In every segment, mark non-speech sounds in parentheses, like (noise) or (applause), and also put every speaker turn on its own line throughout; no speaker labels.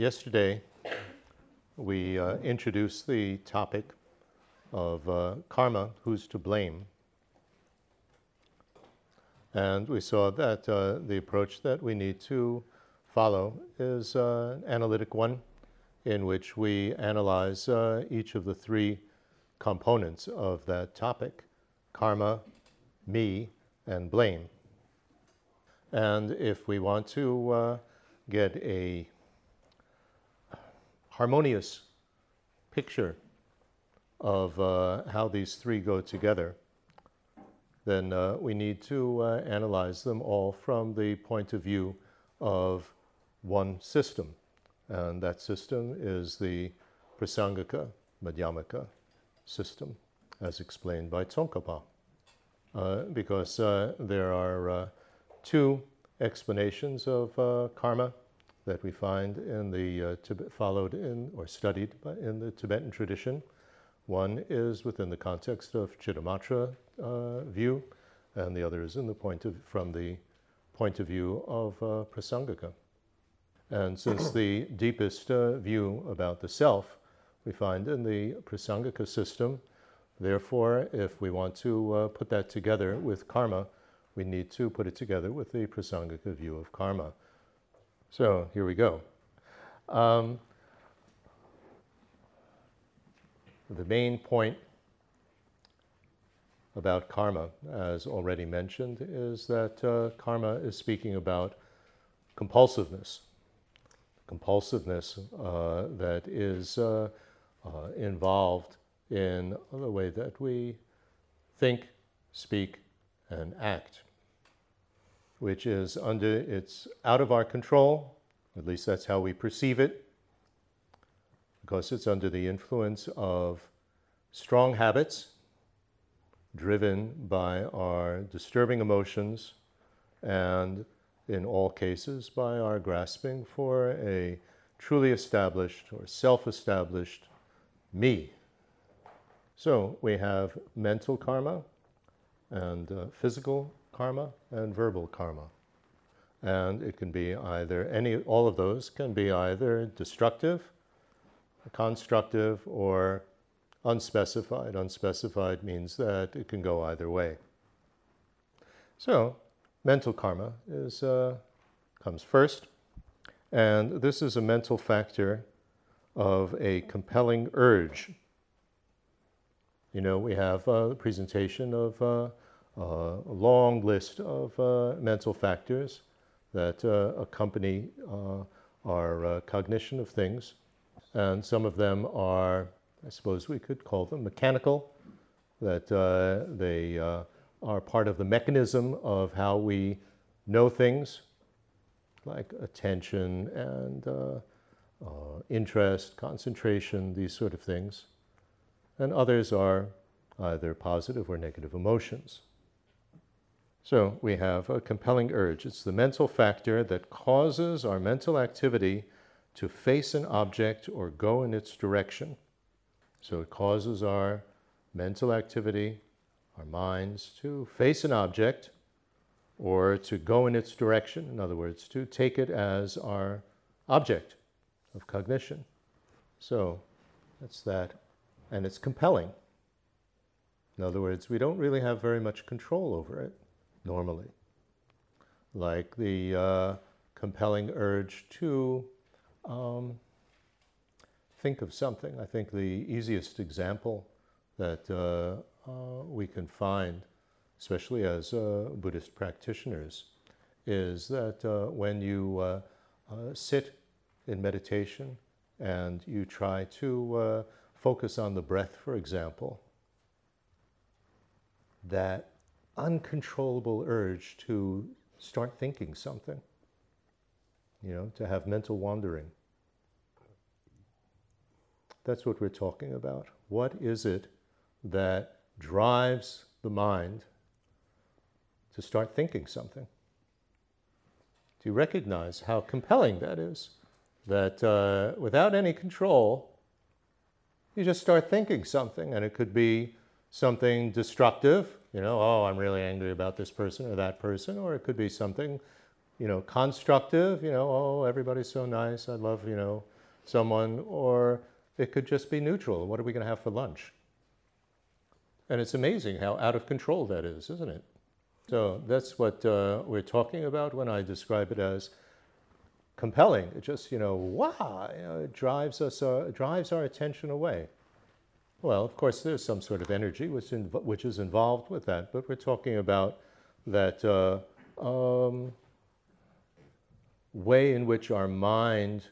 yesterday we uh, introduced the topic of uh, karma, who's to blame. And we saw that uh, the approach that we need to follow is uh, an analytic one in which we analyze uh, each of the three components of that topic karma, me, and blame. And if we want to uh, get a harmonious picture of uh, how these three go together, then uh, we need to uh, analyze them all from the point of view of one system. And that system is the Prasangika Madhyamaka system, as explained by Tsongkhapa. Uh, because uh, there are uh, two explanations of karma that we find in the Tibet, followed in or studied in the Tibetan tradition. One is within the context of Chittamatra uh, view, and the other is in the point of, from the point of view of uh, Prasangika. And since the deepest uh, view about the self we find in the Prasangika system, therefore, if we want to uh, put that together with karma, we need to put it together with the Prasangika view of karma. So here we go. Um, The main point about karma, as already mentioned, is that uh, karma is speaking about compulsiveness. Compulsiveness uh, that is uh, uh involved in the way that we think, speak, and act, which is under, it's out of our control, at least that's how we perceive it, because it's under the influence of strong habits driven by our disturbing emotions and, in all cases, by our grasping for a truly established or self established me. So we have mental karma and uh, physical karma and verbal karma. And it can be either any, all of those can be either destructive constructive or unspecified. Unspecified means that it can go either way. So, mental karma is, uh, comes first, and this is a mental factor of a compelling urge. You know, we have a presentation of uh, a long list of uh, mental factors that uh, accompany uh, our uh, cognition of things and some of them are, I suppose we could call them mechanical, that uh, they uh, are part of the mechanism of how we know things, like attention and uh, uh interest, concentration, these sort of things. And others are either positive or negative emotions. So we have a compelling urge. It's the mental factor that causes our mental activity to face an object or go in its direction. So it causes our mental activity, our minds, to face an object or to go in its direction. In other words, to take it as our object of cognition. So that's that. And it's compelling. In other words, we don't really have very much control over it normally. Like the uh, compelling urge to um, think of something. I think the easiest example that uh, uh, we can find, especially as uh, Buddhist practitioners, is that uh, when you uh, sit in meditation and you try to focus on the breath, for example, that uncontrollable urge to start thinking something you know, to have mental wandering. That's what we're talking about. What is it that drives the mind to start thinking something? Do you recognize how compelling that is? That uh, without any control, you just start thinking something, and it could be something destructive, you know, oh, I'm really angry about this person or that person, or it could be something you know, constructive, you know, oh, everybody's so nice, I love, you know, someone, or it could just be neutral. What are we going to have for lunch? And it's amazing how out of control that is, isn't it? So that's what uh, we're talking about when I describe it as compelling. It just, you know, wow, you know, it drives us, uh, drives our attention away. Well, of course, there's some sort of energy which, which is involved with that, but we're talking about that uh, um, way in which our mind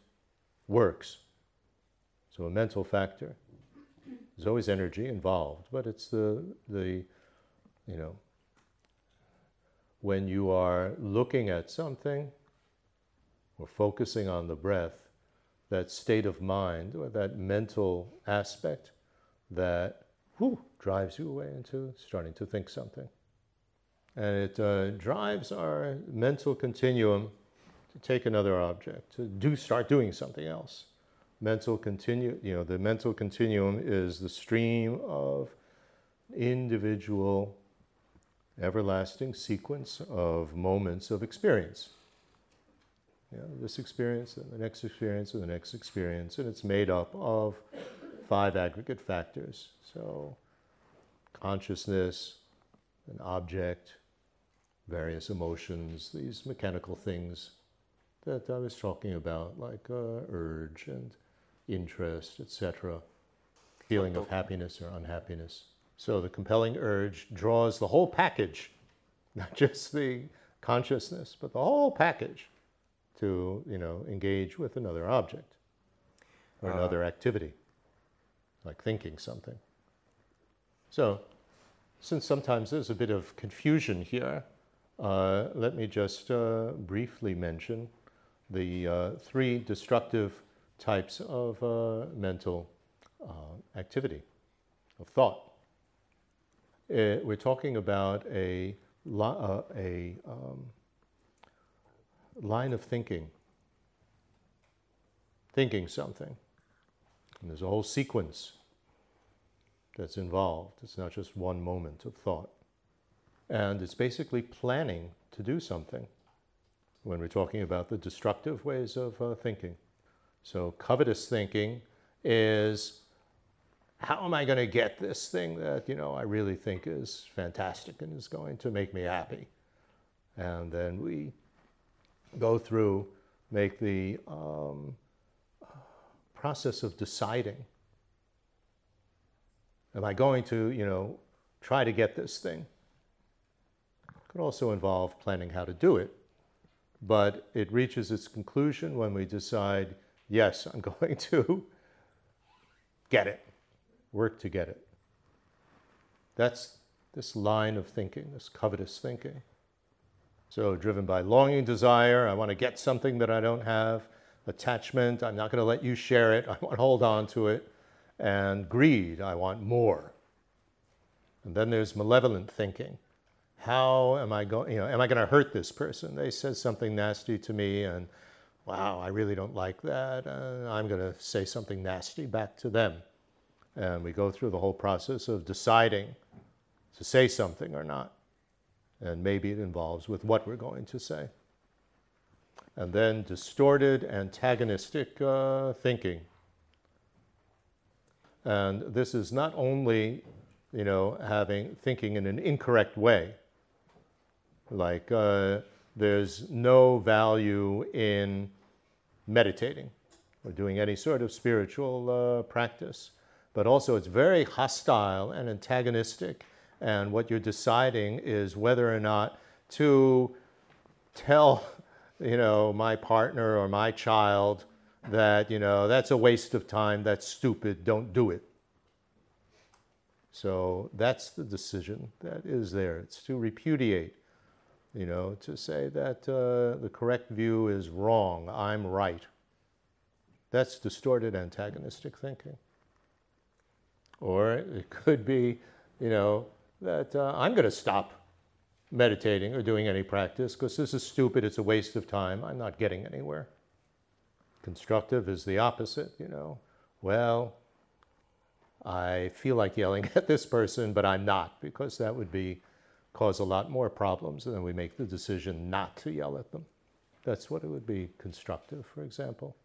works. So, a mental factor. There's always energy involved, but it's the, the you know, when you are looking at something or focusing on the breath, that state of mind or that mental aspect that whew, drives you away into starting to think something. And it uh, drives our mental continuum to take another object, to do start doing something else. Mental continue, you know, the mental continuum is the stream of individual, everlasting sequence of moments of experience. You know, this experience and the next experience and the next experience, and it's made up of five aggregate factors. So, consciousness, an object, various emotions, these mechanical things that I was talking about, like uh, urge and interest, etc., feeling of happiness or unhappiness. So the compelling urge draws the whole package, (laughs) not just the consciousness, but the whole package to you know engage with another object or uh, another activity like thinking something. So, since sometimes there's a bit of confusion here, uh, let me just uh, briefly mention the uh, three destructive types of uh, mental uh, activity, of thought. It, uh, we're talking about a, a um, line of thinking, thinking something. And there's a whole sequence that's involved. It's not just one moment of thought. And it's basically planning to do something when we're talking about the destructive ways of uh, thinking. So, covetous thinking is how am I going to get this thing that, you know, I really think is fantastic and is going to make me happy? And then we go through, make the um, process of deciding am I going to, you know, try to get this thing? Could also involve planning how to do it, but it reaches its conclusion when we decide, yes, I'm (laughs) going to get it, work to get it. That's this line of thinking, this covetous thinking. So, driven by longing, desire, I want to get something that I don't have, attachment, I'm not going to let you share it, (laughs) I want to hold on to it, and greed, I want more. And then there's malevolent thinking. How am I going, you know, am I going to hurt this person? They said something nasty to me and wow, I really don't like that. I'm going to say something nasty back to them. And we go through the whole process of deciding to say something or not. And maybe it involves with what we're going to say. And then distorted antagonistic uh, thinking. And this is not only, you know, having thinking in an incorrect way, like uh, there's no value in meditating or doing any sort of spiritual uh, practice, but also it's very hostile and antagonistic. And what you're deciding is whether or not to tell, (laughs) you know, my partner or my child that, you know, that's a waste of time, that's stupid, don't do it. So that's the decision that is there. It's to repudiate, you know, to say that uh, the correct view is wrong, I'm right. That's distorted antagonistic thinking. Or it could be, you know, that uh, I'm going to stop meditating or doing any practice because this is stupid, it's a waste of time, I'm not getting anywhere. Constructive is the opposite, you know. Well, I feel like yelling (laughs) at this person, but I'm not because that would be cause a lot more problems and then we make the decision not to yell at them. That's what it would be constructive, for example.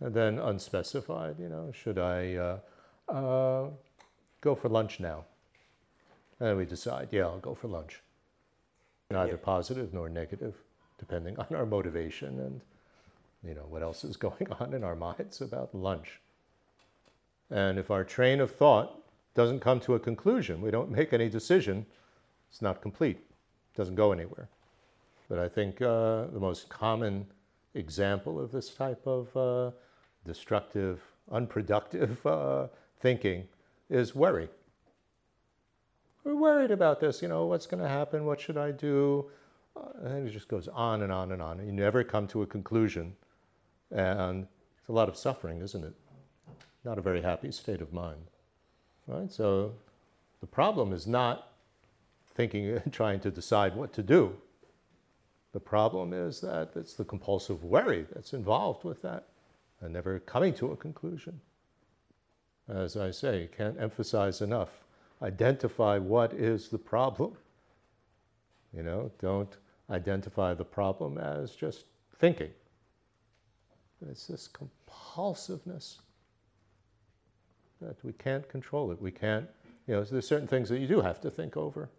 And then unspecified, you know, should I uh, uh, go for lunch now? And we decide, yeah, I'll go for lunch. Neither
Yeah.
positive nor negative, depending (laughs) on our motivation and, you know, what else is (laughs) going on in our minds about lunch. And if our train of thought doesn't come to a conclusion, we don't make any decision, it's not complete, it doesn't go anywhere. But I think uh, the most common example of this type of uh, destructive, unproductive (laughs) uh, thinking is worry. We're worried about this, you know, what's going to happen, what should I do? Uh, and it just goes on and on and on. You never come to a conclusion. And it's a lot of suffering, isn't it? Not a very happy state of mind. Right? So the problem is not thinking and (laughs) trying to decide what to do. The problem is that it's the compulsive worry that's involved with that and never coming to a conclusion. As I say, can't emphasize enough. Identify what is the problem. You know, don't identify the problem as just thinking. It's this compulsiveness that we can't control it. We can't, you know, there's certain things that you do have to think over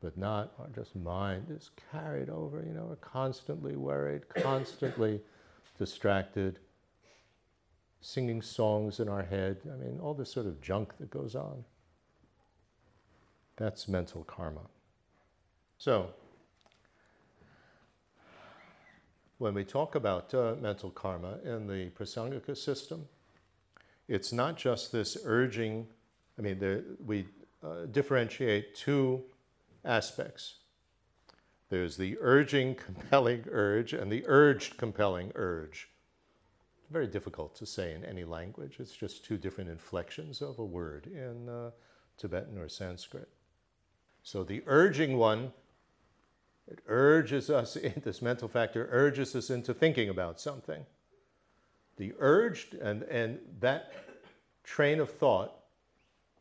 but not our just mind is carried over. You know, we're constantly worried, constantly (coughs) distracted, singing songs in our head. I mean, all this sort of junk that goes on. That's mental karma. So, when we talk about uh, mental karma in the Prasangika system, it's not just this urging, I mean, there, we uh, differentiate two aspects. There's the urging, compelling urge, and the urged, compelling urge. Very difficult to say in any language. It's just two different inflections of a word in uh, Tibetan or Sanskrit. So the urging one, it urges us, (laughs) this mental factor urges us into thinking about something. The urged, and, and that train of thought,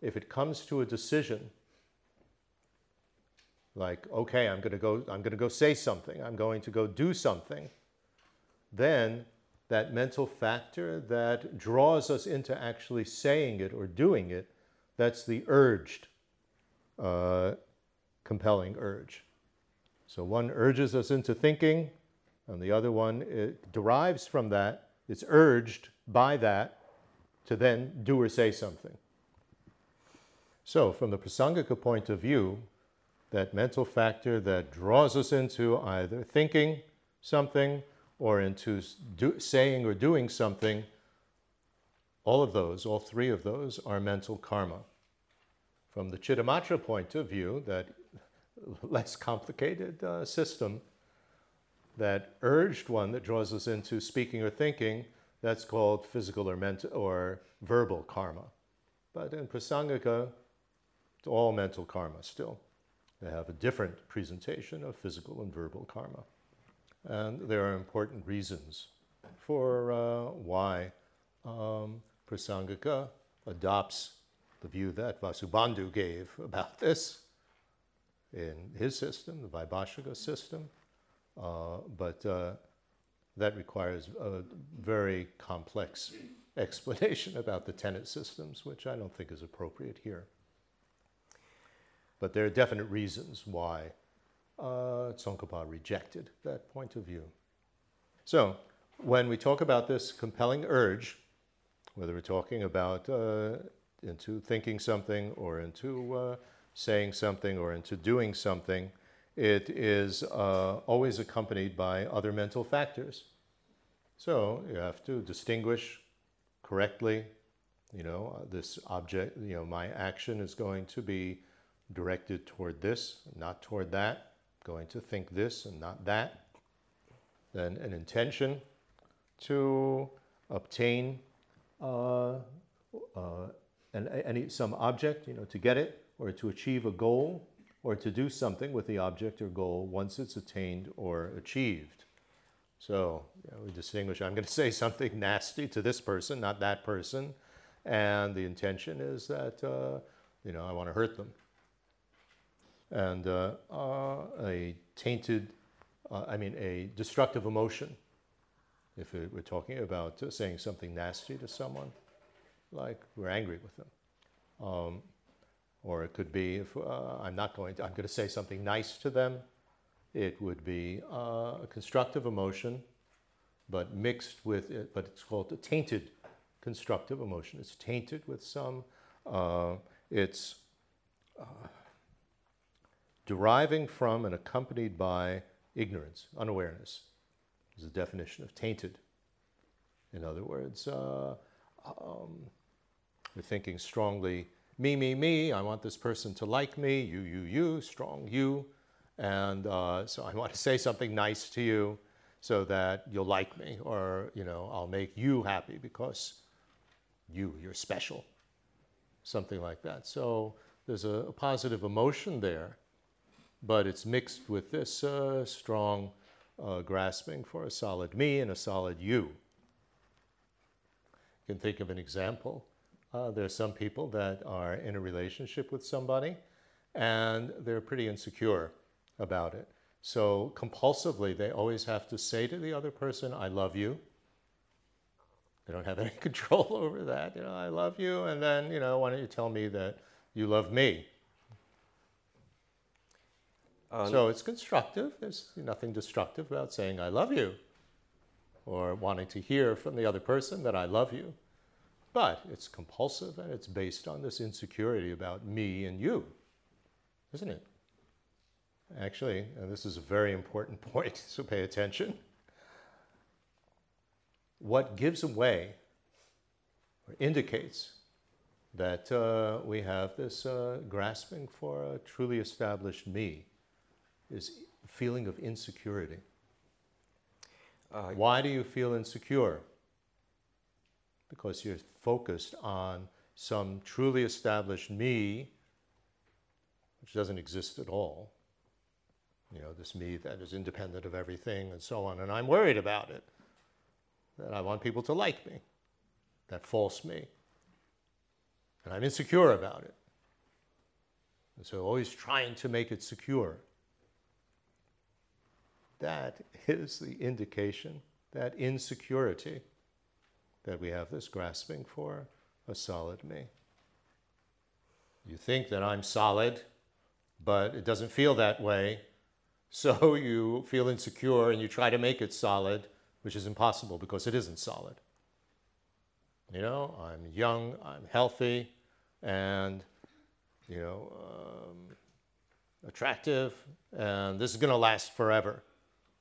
if it comes to a decision, like okay i'm going to go i'm to go say something i'm going to go do something then that mental factor that draws us into actually saying it or doing it that's the urged uh, compelling urge so one urges us into thinking and the other one derives from that it's urged by that to then do or say something so from the prasangika point of view that mental factor that draws us into either thinking something or into do, saying or doing something, all of those, all three of those, are mental karma. From the Chittamatra point of view, that (laughs) less complicated uh, system, that urged one that draws us into speaking or thinking, that's called physical or mental or verbal karma. But in Prasangika, it's all mental karma still. They have a different presentation of physical and verbal karma. And there are important reasons for uh, why um, Prasangika adopts the view that Vasubandhu gave about (laughs) this in his system, the Vaibhashika system. Uh, but uh, that requires a very complex explanation about the tenet systems, which I don't think is appropriate here. But there are definite reasons why uh, Tsongkhapa rejected that point of view. So, when we talk about this compelling urge, whether we're talking about uh, into thinking something or into uh, saying something or into doing something, it is uh, always accompanied by other mental factors. So you have to distinguish correctly, you know, uh, this object, you know, my action is going to be directed toward this, not toward that, going to think this and not that. Then an intention to obtain uh, uh, an, any, some object, you know, to get it, or to achieve a goal, or to do something with the object or goal once it's attained or achieved. So you know, we distinguish, I'm going (laughs) to say something nasty to this person, not that person, and the intention is that, uh, you know, I want to hurt them and uh, uh, a tainted uh, I mean, a destructive emotion. If we're talking about uh, saying something nasty to someone, like we're angry with them. Um, or it could be if uh, I'm not going to, I'm going to say something nice to them. It would be uh, a constructive emotion, but mixed with it, but it's called a tainted constructive emotion. It's tainted with some, uh, it's uh, deriving from and accompanied by ignorance, unawareness, is the definition of tainted. In other words, uh, um, we're thinking strongly, me, me, me, I want this person to like me, you, you, you, strong you. And uh, so I want to (laughs) say something nice to you so that you'll like me, or, you know, I'll make you happy because you, you're special. Something like that. So there's a, a positive emotion there, but it's mixed with this uh, strong uh, grasping for a solid me and a solid you. You can think of an example. Uh, there are some people that are in a relationship with somebody and they're pretty insecure about it. So compulsively, they always have to say to the other person, I love you. They don't have any (laughs) control over that. You know, I love you, and then, you know, why don't you tell me that you love me? Um, so it's constructive. There's nothing destructive about saying I love you or wanting to hear from the other person that I love you. But it's compulsive and it's based on this insecurity about me and you, isn't it? Actually, and this is a very important (laughs) point, so pay attention. What gives away or indicates that uh, we have this uh, grasping for a truly established me is feeling of insecurity. Uh, Why do you feel insecure? Because you're focused on some truly established me, which doesn't exist at all you know, this me that is independent of everything and so on. And I'm worried about it. That I want people to like me, that false me. And I'm insecure about it. And so always trying to make it secure. That is the indication, that insecurity, that we have this grasping for a solid me. You think that I'm solid, but it doesn't feel that way so (laughs) you feel insecure and you try to make it solid, which is impossible because it isn't solid. You know, I'm young, I'm healthy, and, you know, um, attractive, and this is going to last forever.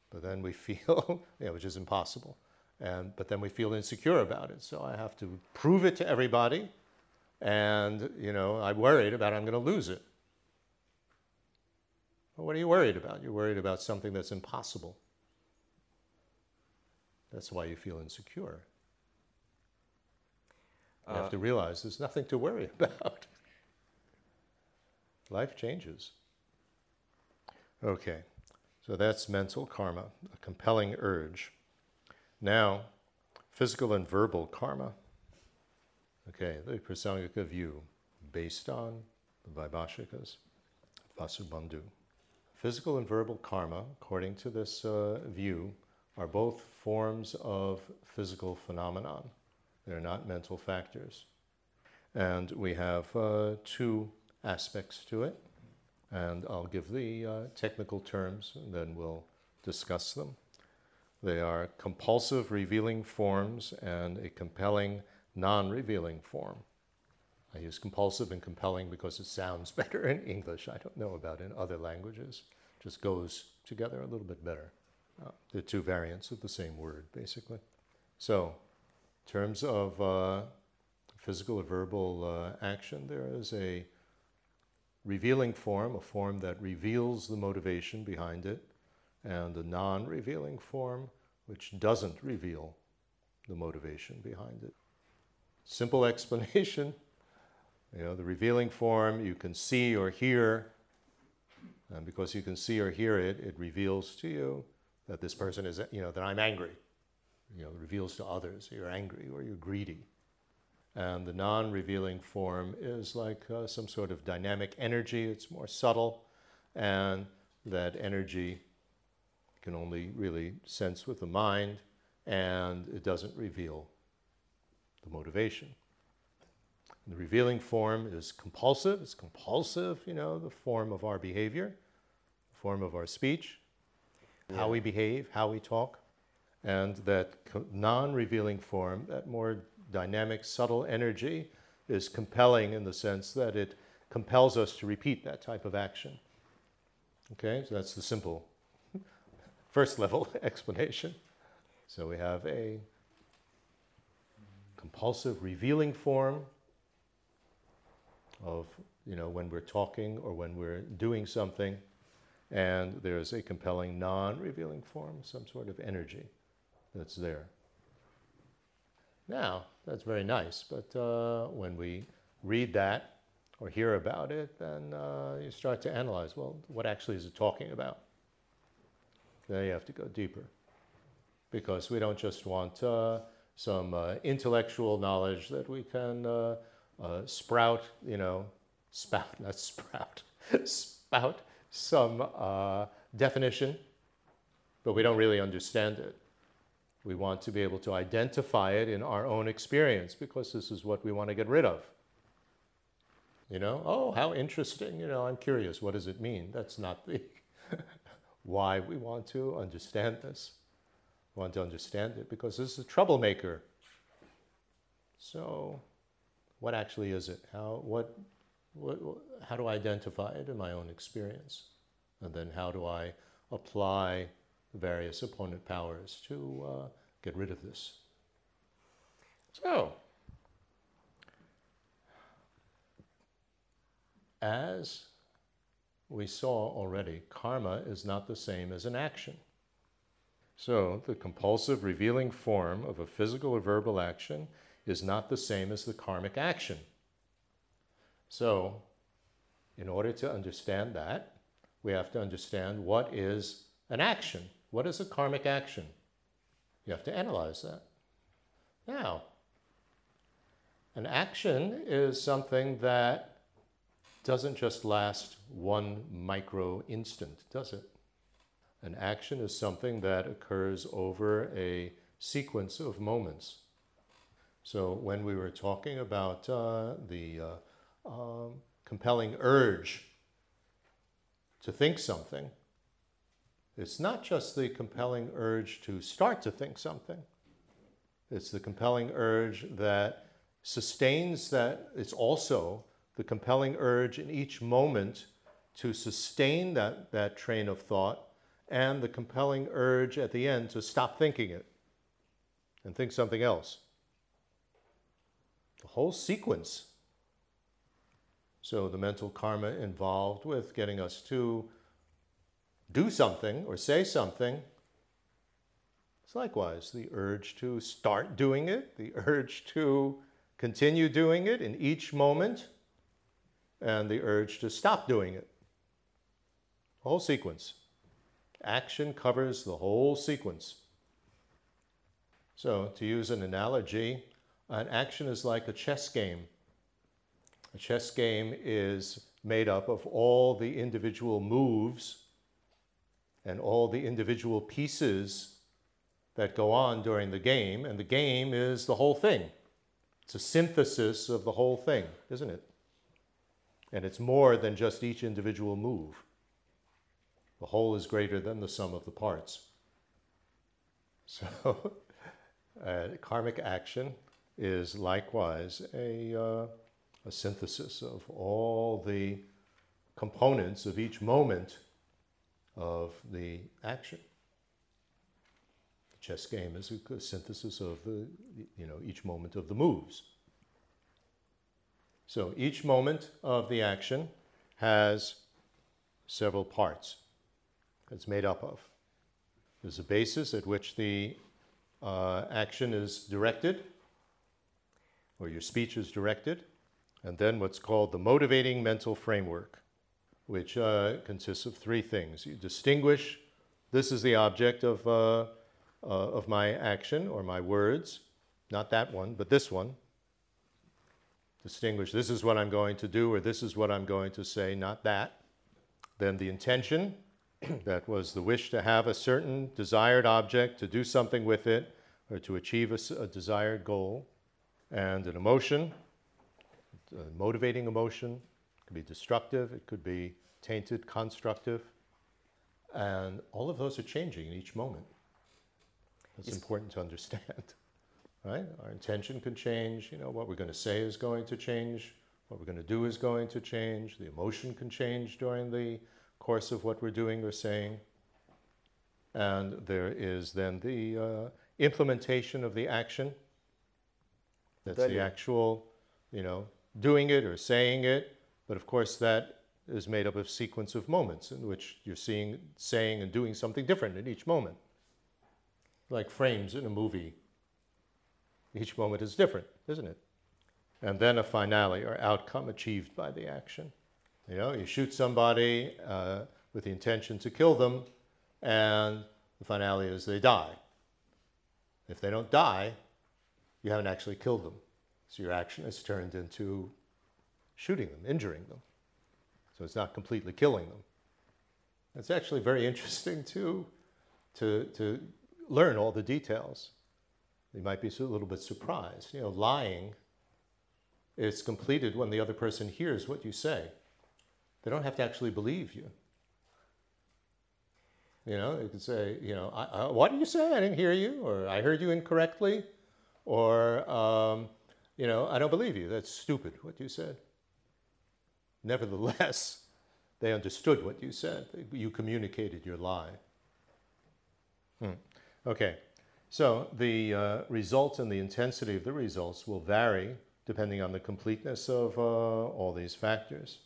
But then we (laughs) feel, know, which is impossible. And, but then we feel insecure about it. So I have to prove it to everybody. And, you know, I'm worried about I'm going to lose it. Well, what are you worried about? You're worried about something that's impossible. That's why you feel insecure. You uh, have to realize there's nothing to worry (laughs) about. Life changes. Okay, so that's mental karma, a compelling urge. Now, physical and verbal karma. Okay, the Prasangika view based on the Vaibhashikas, Vasubandhu. Physical and verbal karma, according to this uh, view, are both forms of physical phenomenon. They're not mental factors. And we have uh, two aspects to it. And I'll give the uh, technical terms and then we'll discuss them. They are compulsive revealing forms and a compelling non revealing form. I use compulsive and compelling because it sounds (laughs) better in English. I don't know about in other languages. It just goes together a little bit better. Uh, the two variants of the same word, basically. So, in terms of uh, physical or verbal uh, action, there is a revealing form, a form that reveals the motivation behind it, and a non revealing form which doesn't reveal the motivation behind it. Simple (laughs) explanation you know, the revealing form, you can see or hear. And because you can see or hear it, it reveals to you that this person is, you know, that I'm angry. You know, reveals to others you're angry or you're greedy. And the non revealing form is like uh, some sort of dynamic energy, it's more subtle. And that energy can only really sense with the mind, and it doesn't reveal the motivation. The revealing form is compulsive. It's compulsive, you know, the form of our behavior, the form of our speech, how we behave, how we talk. And that non revealing form, that more dynamic, subtle energy, is compelling in the sense that it compels us to repeat that type of action. Okay, so that's the simple first level (laughs) explanation. So we have a compulsive revealing form of, you know, when we're talking or when we're doing something, and there's a compelling non revealing form, some sort of energy that's there. Now, that's very nice, but uh, when we read that or hear about it, then uh, you start to analyze well, what actually is it talking about? Then you have to go deeper. Because we don't just want uh, some uh, intellectual knowledge that we can uh, uh, sprout, you know, spout, (laughs) not sprout, spout some uh, definition, but we don't really understand it. We want to be able to identify it in our own experience because this is what we want to get rid of. You know, oh, how interesting. You know, I'm curious. What does it mean? That's not the (laughs) why we want to understand this. We want to understand it because this is a troublemaker. So, what actually is it? How what, what how do I identify it in my own experience? And then how do I apply the various opponent powers to uh, get rid of this? So, as we saw already, karma is not the same as an action. So, the compulsive revealing form of a physical or verbal action is not the same as the karmic action. So, in order to understand that, we have to understand what is an action. What is a karmic action? You have to analyze that. Now, an action is something that doesn't just last one micro instant, does it? An action is something that occurs over a sequence of moments. So, when we were talking about uh, the uh, um, compelling urge to think something, it's not just the compelling urge to start to think something, it's the compelling urge that sustains that, it's also the compelling urge in each moment to sustain that, that train of thought and the compelling urge at the end to stop thinking it and think something else. The whole sequence. So, the mental karma involved with getting us to do something or say something. It's likewise the urge to start doing it, the urge to continue doing it in each moment, and the urge to stop doing it. The whole sequence. Action covers the whole sequence. So, to use an analogy, an action is like a chess game. A chess game is made up of all the individual moves and all the individual pieces that go on during the game, and the game is the whole thing. It's a synthesis of the whole thing, isn't it? And it's more than just each individual move. The whole is greater than the sum of the parts. (laughs) So, uh, karmic action is likewise a, uh, a synthesis of all the components of each moment of the action. The chess game is a synthesis of the, you know, each moment of the moves. So each moment of the action has several parts it's made up of. There's a basis at which the uh, action is directed, or your speech is directed, and then what's called the motivating mental framework, which uh, consists of three things. You distinguish this is the object of, uh, uh, of my action or my words, not that one, but this one. Distinguish this is what I'm going to do or this is what I'm going to say, not that. Then the intention, (clears throat) that was the wish to have a certain desired object, to do something with it, or to achieve a desired goal. And an emotion, a motivating emotion, it could be destructive, it could be tainted, constructive. And all of those are changing in each moment. That's
Is-
important to understand. (laughs) Right? Our intention can change, you know, what we're going to say is going to change, what we're going to do is going to change, the emotion can change during the course of what we're doing or saying. And there is then the uh, implementation of the action. That's
That
the
is-
actual, you know, doing it or saying it. But of course, that is made up of sequence of moments in which you're seeing, saying, and doing something different in each moment. Like frames in a movie. Each moment is different, isn't it? And then a finale or outcome achieved by the action. You know, you shoot somebody uh, with the intention to kill them, and the finale is they die. If they don't die, you haven't actually killed them. So your action is turned into shooting them, injuring them. So it's not completely killing them. It's actually very interesting to, to, to learn all the details. You might be a little bit surprised. You know, lying is completed when the other person hears what you say. They don't have to actually believe you. You know, you could say, you know, I, I, what did you say? I didn't hear you, or I heard you incorrectly, or, um, you know, I don't believe you. That's stupid what you said. Nevertheless, (laughs) they understood what you said. You communicated your lie. Hmm. Okay, so the uh, results and the intensity of the results will vary depending on the completeness of uh, all these factors.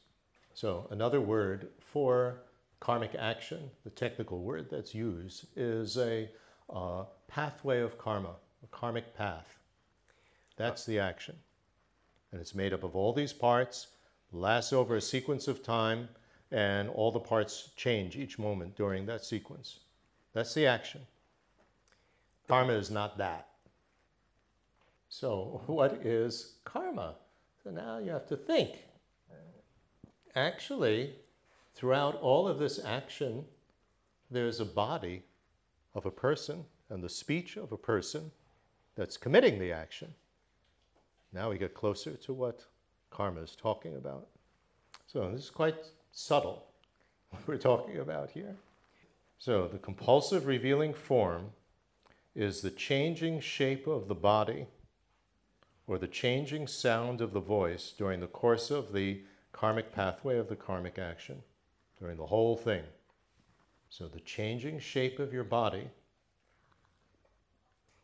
So, another word for karmic action, the technical word that's used, is a uh, pathway of karma, a karmic path. That's the action. And it's made up of all these parts, lasts over a sequence of time, and all the parts change each moment during that sequence. That's the action. Karma is not that. So, (laughs) what is karma? So now you have to think. Actually, throughout all of this action, there's a body of a person and the speech of a person that's committing the action. Now we get closer to what karma is talking about. So, this is quite subtle, (laughs) what we're talking about here. So, the compulsive revealing form is the changing shape of the body or the changing sound of the voice during the course of the karmic pathway of the karmic action, during the whole thing. So, the changing shape of your body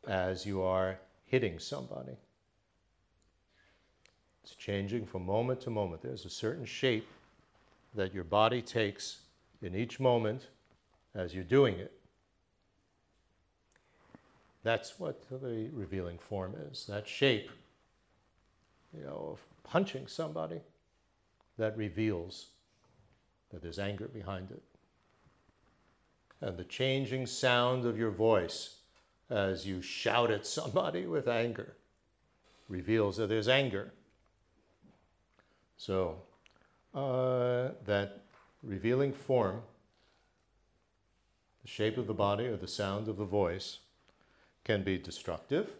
as you are hitting somebody. It's changing from moment to moment. There's a certain shape that your body takes in each moment as you're doing it. That's what the revealing form is. That shape, you know, of punching somebody, that reveals that there's anger behind it. And the changing sound of your voice as you shout at somebody with anger reveals that there's anger. So, uh, that revealing form, the shape of the body or the sound of the voice, can be destructive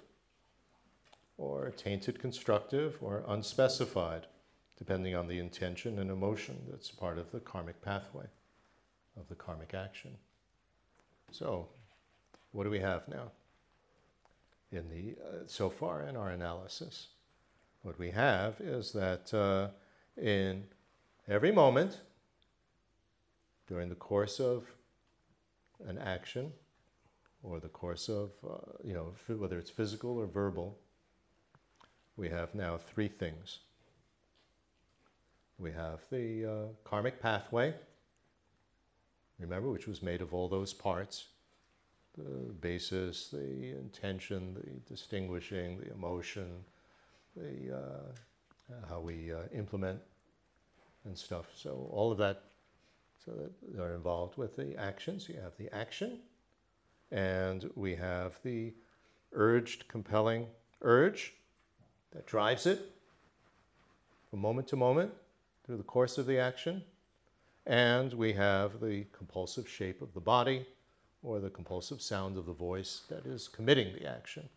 or tainted constructive or unspecified, depending on the intention and emotion that's part of the karmic pathway of the karmic action. So, what do we have now in the uh, so far in our analysis? What we have is that uh, in every moment during the course of an action or the course of, uh, you know, whether it's physical or verbal, we have now three things. We have the uh, karmic pathway, remember, which was made of all those parts the basis, the intention, the distinguishing, the emotion, the, uh, how we uh, implement and stuff. So, all of that so that are involved with the actions. You have the action, and we have the urged, compelling urge that drives it from moment to moment through the course of the action. and we have the compulsive shape of the body or the compulsive sound of the voice that is committing the action.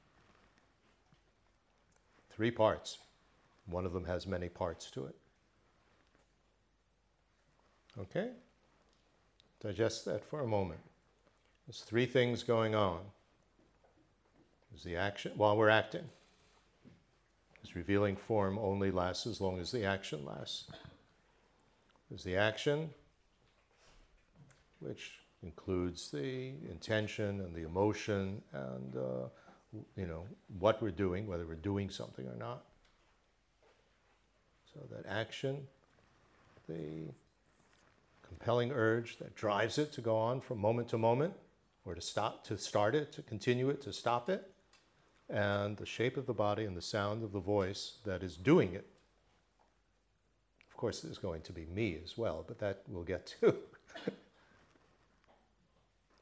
Three parts. One of them has many parts to it. Okay? Digest that for a moment. There's three things going on. There's the action while we're acting. This revealing form only lasts as long as the action lasts. There's the action, which includes the intention and the emotion and uh, you know what we're doing, whether we're doing something or not. So that action, the compelling urge that drives it to go on from moment to moment, or to stop, to start it, to continue it, to stop it, and the shape of the body and the sound of the voice that is doing it. Of course, there's going to be me as well, but that we'll get to. (laughs)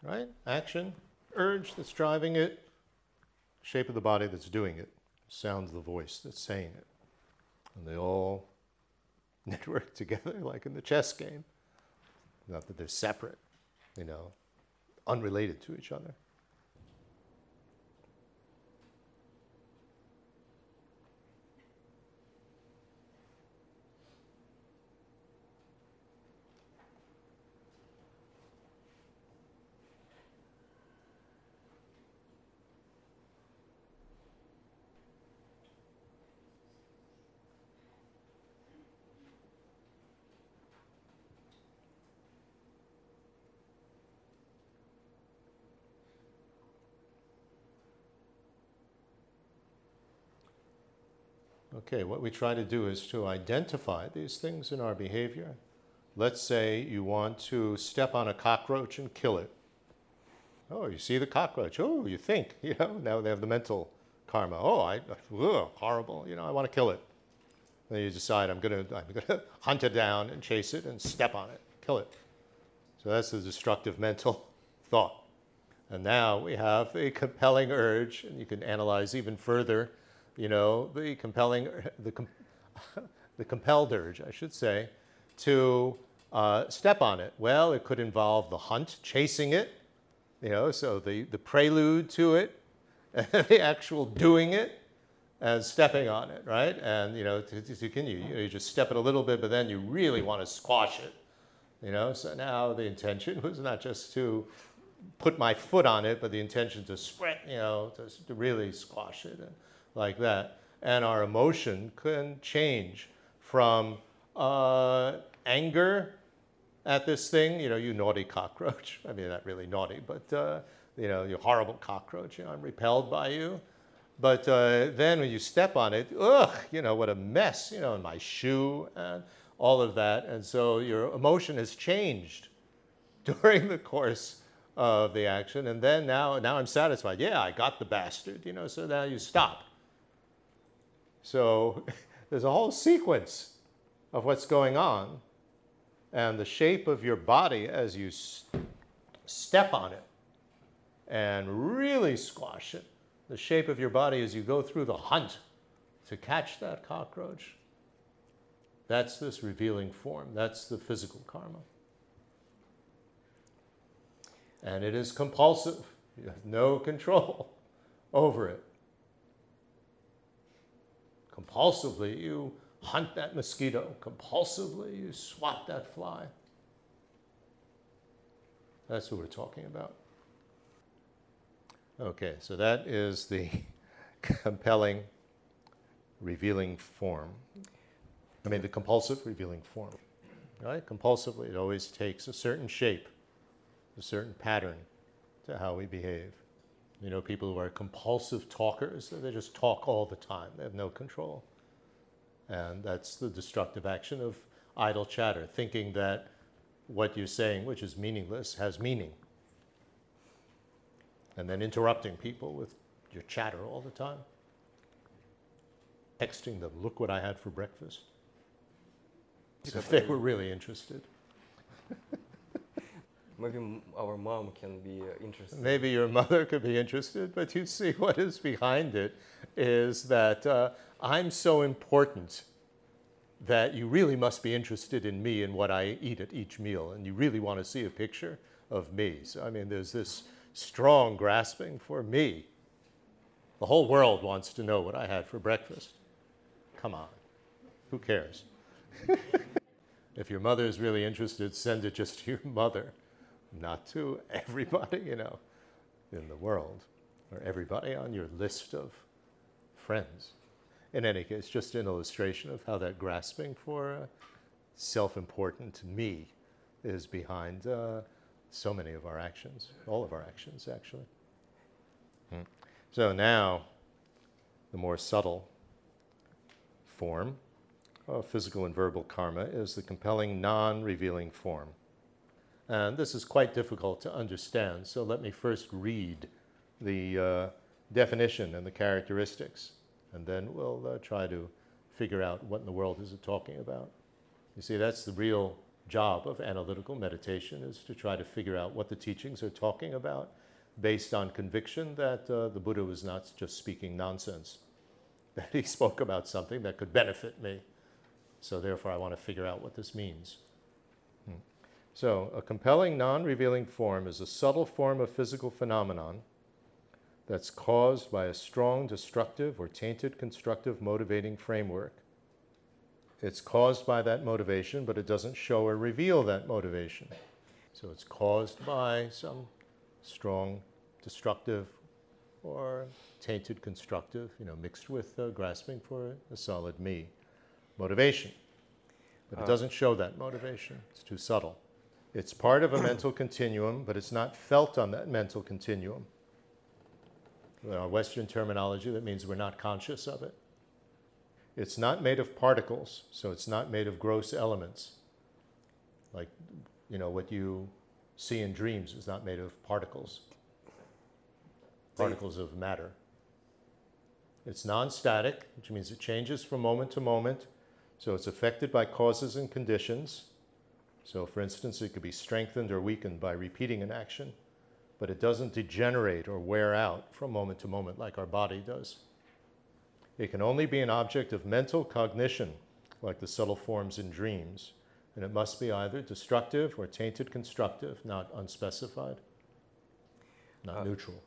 right? Action, urge that's driving it, shape of the body that's doing it, sound of the voice that's saying it. And they all (laughs) network together like in the chess game. Not that they're separate, you know, unrelated to each other. Okay, what we try to do is to identify these things in our behavior. Let's say you want to step on a cockroach and kill it. Oh, you see the cockroach. Oh, you think, (laughs) you know, now they have the mental karma. Oh, I, ugh, horrible, you know, I want to kill it. Then you decide, I'm going to I'm gonna (laughs) hunt it down and chase it and step on it, kill it. So that's the destructive mental (laughs) thought. And now we have a compelling urge, and you can analyze even further you know, the compelling, (laughs) the, com- (laughs) the compelled urge, I should say, to uh, step on it. Well, it could involve the hunt, chasing it, you know, so the, the prelude to it, (laughs) the actual doing it, and stepping on it, right? And, you know, to, to continue, you, know, you just step it a little bit, but then you really want to squash it, you know? So now the intention was not just to put my foot on it, but the intention to spread, you know, to, to really squash it. And, like that. And our emotion can change from uh, anger at this thing, you know, you naughty cockroach. (laughs) I mean, not really naughty, but, uh, you know, you horrible cockroach, you know, I'm repelled by you. But uh, then when you step on it, ugh, you know, what a mess, you know, in my shoe and all of that. And so your emotion has changed (laughs) during the course of the action. And then now, now I'm satisfied. Yeah, I got the bastard, you know, so now you stop. So (laughs) there's a whole sequence of what's going on, and the shape of your body as you step on it and really squash it, the shape of your body as you go through the hunt to catch that cockroach. That's this revealing form. That's the physical karma. And it is compulsive. You have no control (laughs) over it compulsively you hunt that mosquito, compulsively you swat that fly. That's what we're talking about. Okay, so that is the (laughs) compelling revealing form. I mean, the compulsive revealing form. Right? Compulsively, it always takes a certain shape, a certain pattern to how we behave. You know, people who are compulsive talkers, they just talk all the time, they have no control. And that's the destructive action of idle chatter, thinking that what you're saying, which is meaningless, has meaning. And then interrupting people with your chatter all the time. Texting them, look what I had for breakfast. If they were really interested. (laughs)
Maybe our mom can be uh, interested.
Maybe your mother could be interested, but you see (laughs) what is behind it is that uh, I'm so important that you really must be interested in me and what I eat at each meal, and you really want to see a picture of me. So, I mean, there's this strong grasping for me. The whole world wants to know what I had for breakfast. Come on, who cares? (laughs) if your mother is really interested, send it just to your (laughs) mother, not to (laughs) everybody, you know, in the world, or everybody on your list of friends. In any case, just an illustration of how that grasping for uh, self important me is behind uh, so many of our actions, all of our actions, actually. Hmm. So now, the more subtle form of physical and verbal karma is the compelling non revealing form. And this is quite difficult to understand, so let me first read the uh, definition and the characteristics and then we'll uh, try to figure out what in the world is it talking about. You see, that's the real job of analytical meditation is to try to figure out what the teachings are talking about based on conviction that uh, the Buddha was not just speaking nonsense, (laughs) that he spoke about something that could benefit me. So therefore, I want to figure out what this means. So, a compelling, non revealing form is a subtle form of physical phenomenon that's caused by a strong destructive or tainted constructive motivating framework. It's caused by that motivation, but it doesn't show or reveal that motivation. So it's caused by some strong destructive or tainted constructive, you know, mixed with uh, grasping for a solid me motivation. But it doesn't show that motivation, it's too subtle. It's part of a mental continuum, but it's not felt on that mental continuum. In our Western terminology, that means we're not conscious of it. It's not made of particles, so it's not made of gross elements. Like, you know, what you see in dreams is not made of particles, particles of matter. It's non static, which means it changes from moment to moment, so it's affected by causes and conditions. So, for instance, it could be strengthened or weakened by repeating an action but it doesn't degenerate or wear out from moment to moment like our body does. It can only be an object of mental cognition, like the subtle forms in dreams, and it must be either destructive or tainted constructive, not unspecified, not uh, neutral.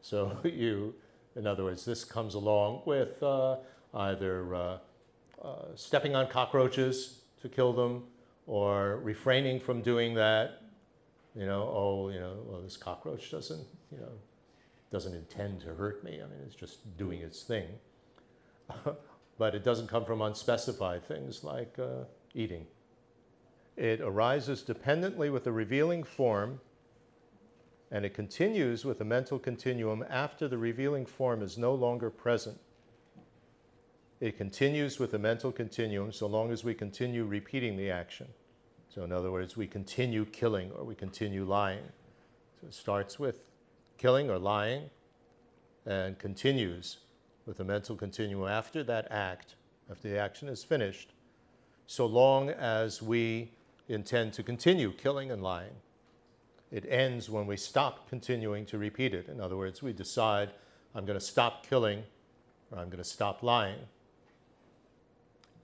So (laughs) you, in other words, this comes along with uh, either uh, uh, stepping on cockroaches to kill them or refraining from doing that you know, oh, you know, well, this cockroach doesn't, you know, doesn't intend to hurt me. I mean, it's just doing its thing. (laughs) but it doesn't come from unspecified things like uh, eating. It arises dependently with a revealing form, and it continues with a mental continuum after the revealing form is no longer present. It continues with the mental continuum so long as we continue repeating the action. So, in other words, we continue killing or we continue lying. So, it starts with killing or lying and continues with the mental continuum after that act, after the action is finished, so long as we intend to continue killing and lying. It ends when we stop continuing to repeat it. In other words, we decide, I'm going to stop killing or I'm going to stop lying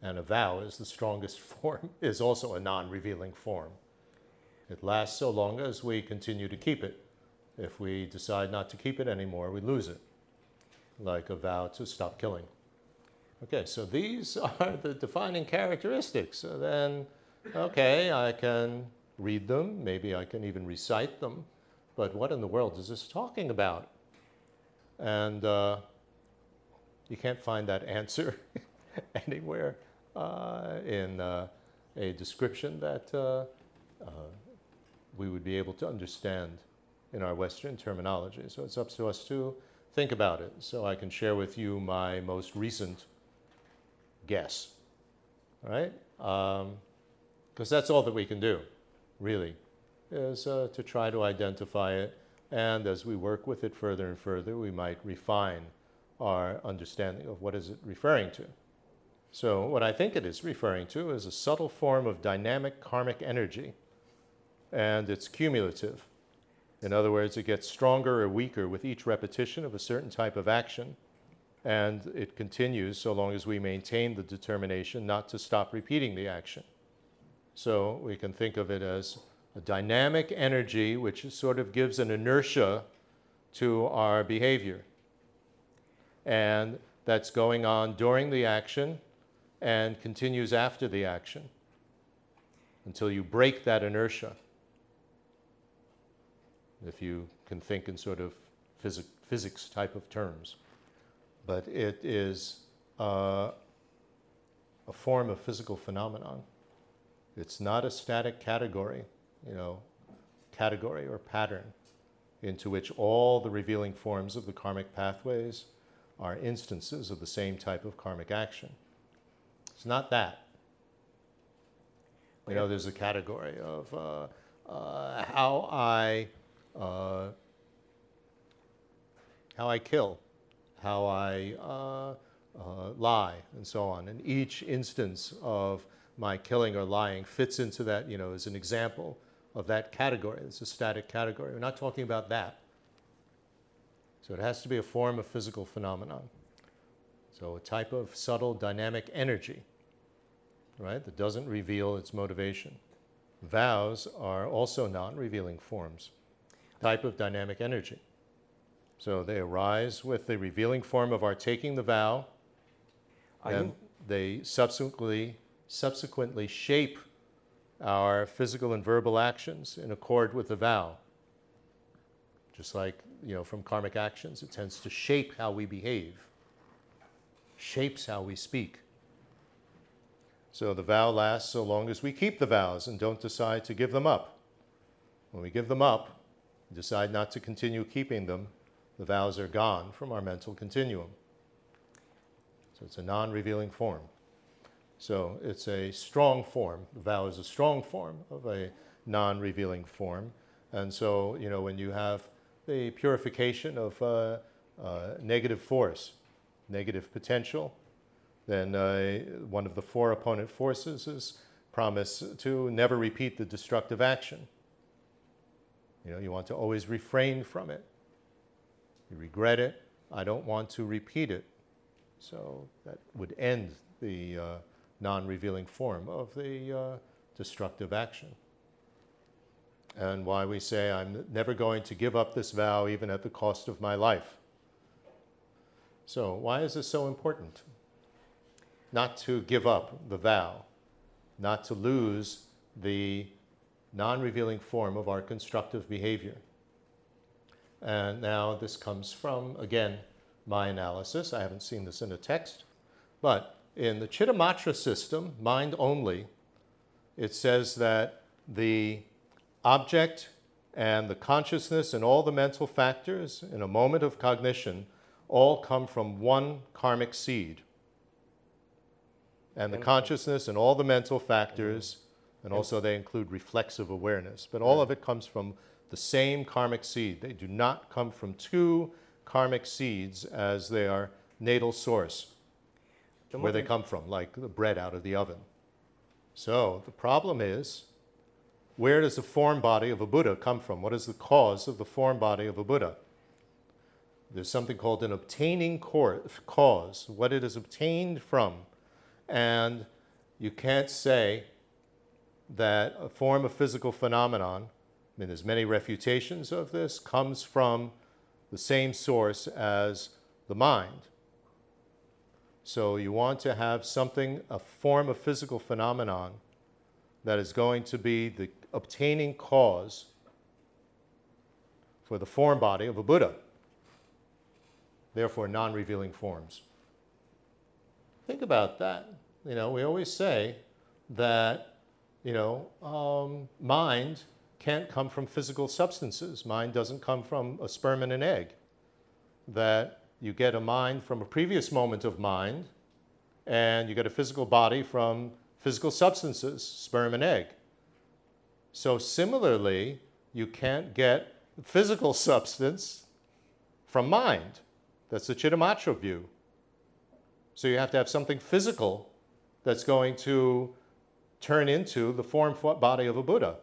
and a vow is the strongest (laughs) form, is also a non revealing form. It lasts so long as we continue to keep it. If we decide not to keep it anymore, we lose it, like a vow to stop killing. Okay, so these (laughs) are the defining characteristics. So then, okay, I can read them, maybe I can even recite them, but what in the world is this talking about? And uh, you can't find that (laughs) answer anywhere in uh, a description that uh, we would be able to understand in our Western terminology. So it's up to us to think about it. So I can share with you my most recent guess, right? Because um, that's all that we can do, really, is uh, to try to identify it. And as we work with it further and further, we might refine our understanding of what is it referring to. So, what I think it is referring to is a subtle form of dynamic karmic energy, and it's cumulative. In other words, it gets stronger or weaker with each repetition of a certain type of action, and it continues so long as we maintain the determination not to stop repeating the action. So we can think of it as a dynamic energy which sort of gives an inertia to our behavior. And that's going on during the action and continues after the action until you break that inertia. If you can think in sort of physic- physics type of terms. But it is uh, a form of physical phenomenon. It's not a static category, you know, category or pattern into which all the revealing forms of the karmic pathways are instances of the same type of karmic action. It's not that. You know, there's a category of uh, uh, how I uh, how I kill, how I uh, uh, lie, and so on. And each instance of my killing or lying fits into that. You know, as an example of that category. It's a static category. We're not talking about that. So it has to be a form of physical phenomenon. So a type of subtle dynamic energy, right, that doesn't reveal its motivation. Vows are also non revealing forms, type of dynamic energy. So they arise with the revealing form of our taking the vow,
Are
and
you,
they subsequently, subsequently shape our physical and verbal actions in accord with the vow. Just like, you know, from karmic actions, it tends to shape how we behave, shapes how we speak. So the vow lasts so long as we keep the vows and don't decide to give them up. When we give them up, decide not to continue keeping them, the vows are gone from our mental continuum. So it's a non revealing form. So it's a strong form. The vow is a strong form of a non revealing form. And so, you know, when you have the purification of uh, uh, negative force, negative potential, then uh, one of the four opponent forces is promise to never repeat the destructive action. You know, you want to always refrain from it. You regret it. I don't want to repeat it. So that would end the uh, non revealing form of the uh, destructive action. And why we say, I'm never going to give up this vow even at the cost of my life. So, why is this so important? Not to give up the vow, not to lose the non revealing form of our constructive behavior. And now this comes from, again, my analysis. I haven't seen this in a text, but in the Chittamatra system, mind only, it says that the object and the consciousness and all the mental factors in a moment of cognition all come from one karmic seed. And the consciousness and all the mental factors, and also they include reflexive awareness, but all of it comes from the same karmic seed. They do not come from two karmic seeds as they are natal source where they come from, like the bread out of the oven. So the problem is, where does the form body of a Buddha come from? What is the cause of the form body of a Buddha? There's something called an obtaining cause, what it is obtained from. And you can't say that a form of physical phenomenon, I mean, there's many refutations of this, comes from the same source as the mind. So you want to have something, a form of physical phenomenon that is going to be the obtaining cause for the form body of a Buddha. Therefore, non revealing forms. Think about that. You know, we always say that, you know, um, mind can't come from physical substances. Mind doesn't come from a sperm and an egg. That you get a mind from a previous moment of mind, and you get a physical body from physical substances, sperm and egg. So, similarly, you can't get physical (laughs) substance from mind. That's the Chittamatra view. So, you have to have something physical that's going to turn into the form body of a Buddha.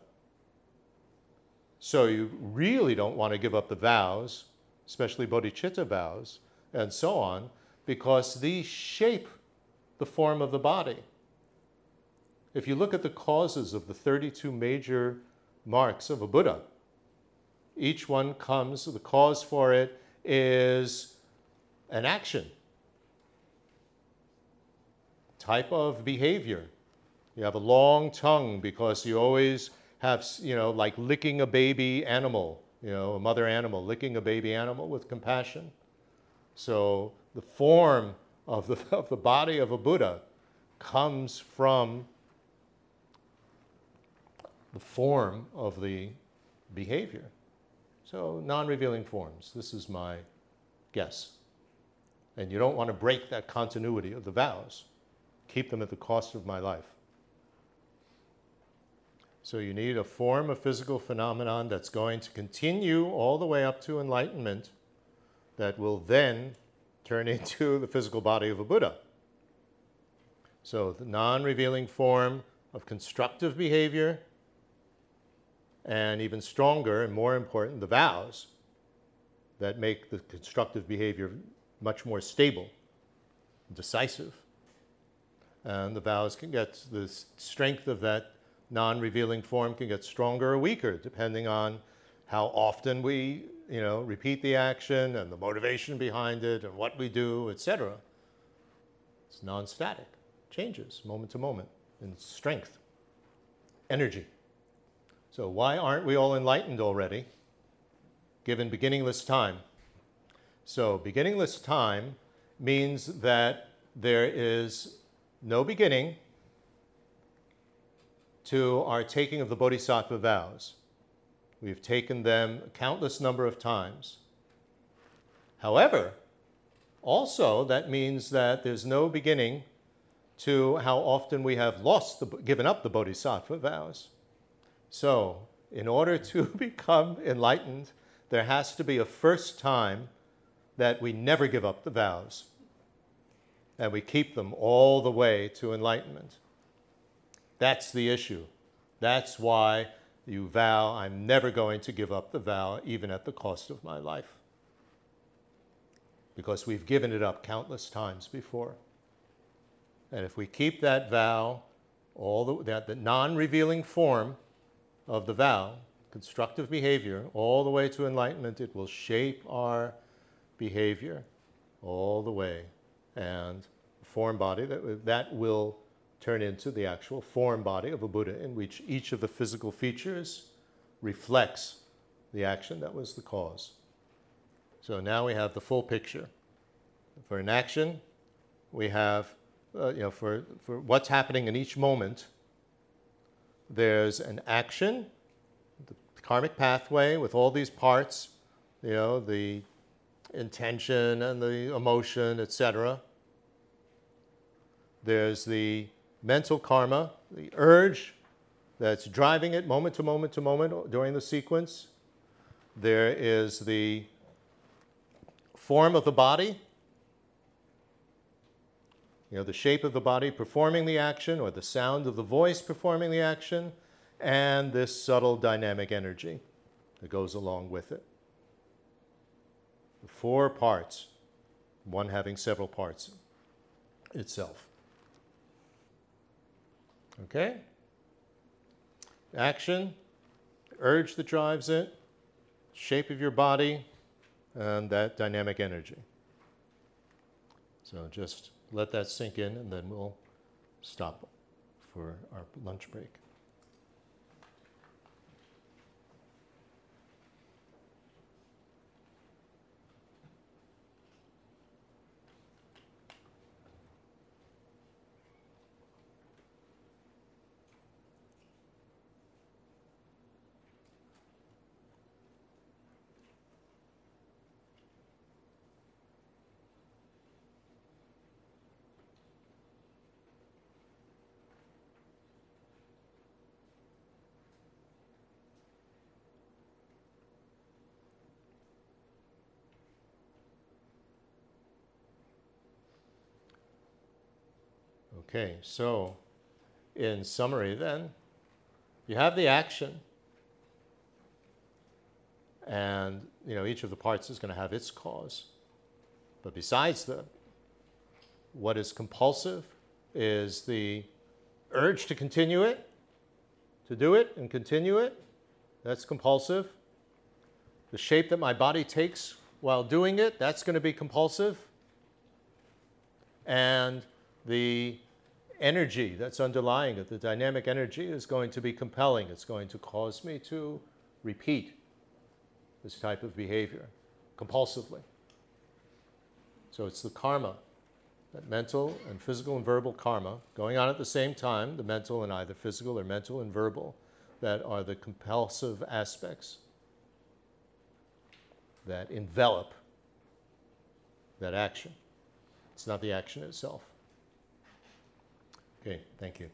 So, you really don't want to give up the vows, especially bodhicitta vows, and so on, because these shape the form of the body. If you look at the causes of the 32 major marks of a Buddha, each one comes, the cause for it is an action, type of behavior. You have a long tongue because you always have, you know, like licking a baby animal, you know, a mother animal, licking a baby animal with compassion. So the form of the, (laughs) of the body of a Buddha comes from the form of the behavior. So non revealing forms, this is my guess. And you don't want to break that continuity of the vows, keep them at the cost of my life. So you need a form of physical phenomenon that's going to continue all the way up to enlightenment that will then turn (laughs) into the physical body of a Buddha. So the non revealing form of constructive behavior, and even stronger and more important, the vows that make the constructive behavior much more stable, decisive. And the vows can get the strength of that non revealing form can get stronger or weaker depending on how often we you know, repeat the action and the motivation behind it and what we do, etc. It's non static, changes moment to moment in strength, energy. So, why aren't we all enlightened already, given beginningless time? So, beginningless time means that there is no beginning to our taking of the bodhisattva vows. We've taken them a countless number of times. However, also that means that there's no beginning to how often we have lost the, given up the bodhisattva vows. So, in order to (laughs) become enlightened, there has to be a first time that we never give up the vows, that we keep them all the way to enlightenment. That's the issue. That's why you vow, I'm never going to give up the vow, even at the cost of my life. Because we've given it up countless times before. And if we keep that vow, all the, that the non-revealing form of the vow, constructive behavior, all the way to enlightenment, it will shape our behavior all the way. And form body that, that will turn into the actual form body of a Buddha, in which each of the physical features reflects the action that was the cause. So now we have the full picture. For an action, we have, uh, you know, for, for what's happening in each moment, there's an action, the karmic pathway with all these parts, you know, the intention and the emotion, etc. There's the mental karma, the urge that's driving it moment to moment to moment during the sequence. There is the form of the body, you know, the shape of the body performing the action, or the sound of the voice performing the action, and this subtle dynamic energy that goes along with it. Four parts, one having several parts itself. Okay? Action, urge that drives it, shape of your body, and that dynamic energy. So just let that sink in, and then we'll stop for our lunch break. Okay, so in summary, then, you have the action, and you know each of the parts is going to have its cause. But besides the What is compulsive is the urge to continue it, to do it and continue it. That's compulsive. The shape that my body takes while doing it, that's going to be compulsive. And the energy that's underlying it, the dynamic energy, is going to be compelling. It's going to cause me to repeat this type of behavior compulsively. So it's the karma, that mental and physical and verbal karma going on at the same time, the mental and either physical or mental and verbal, that are the compulsive aspects that envelop that action. It's not the action itself. Okay, thank you.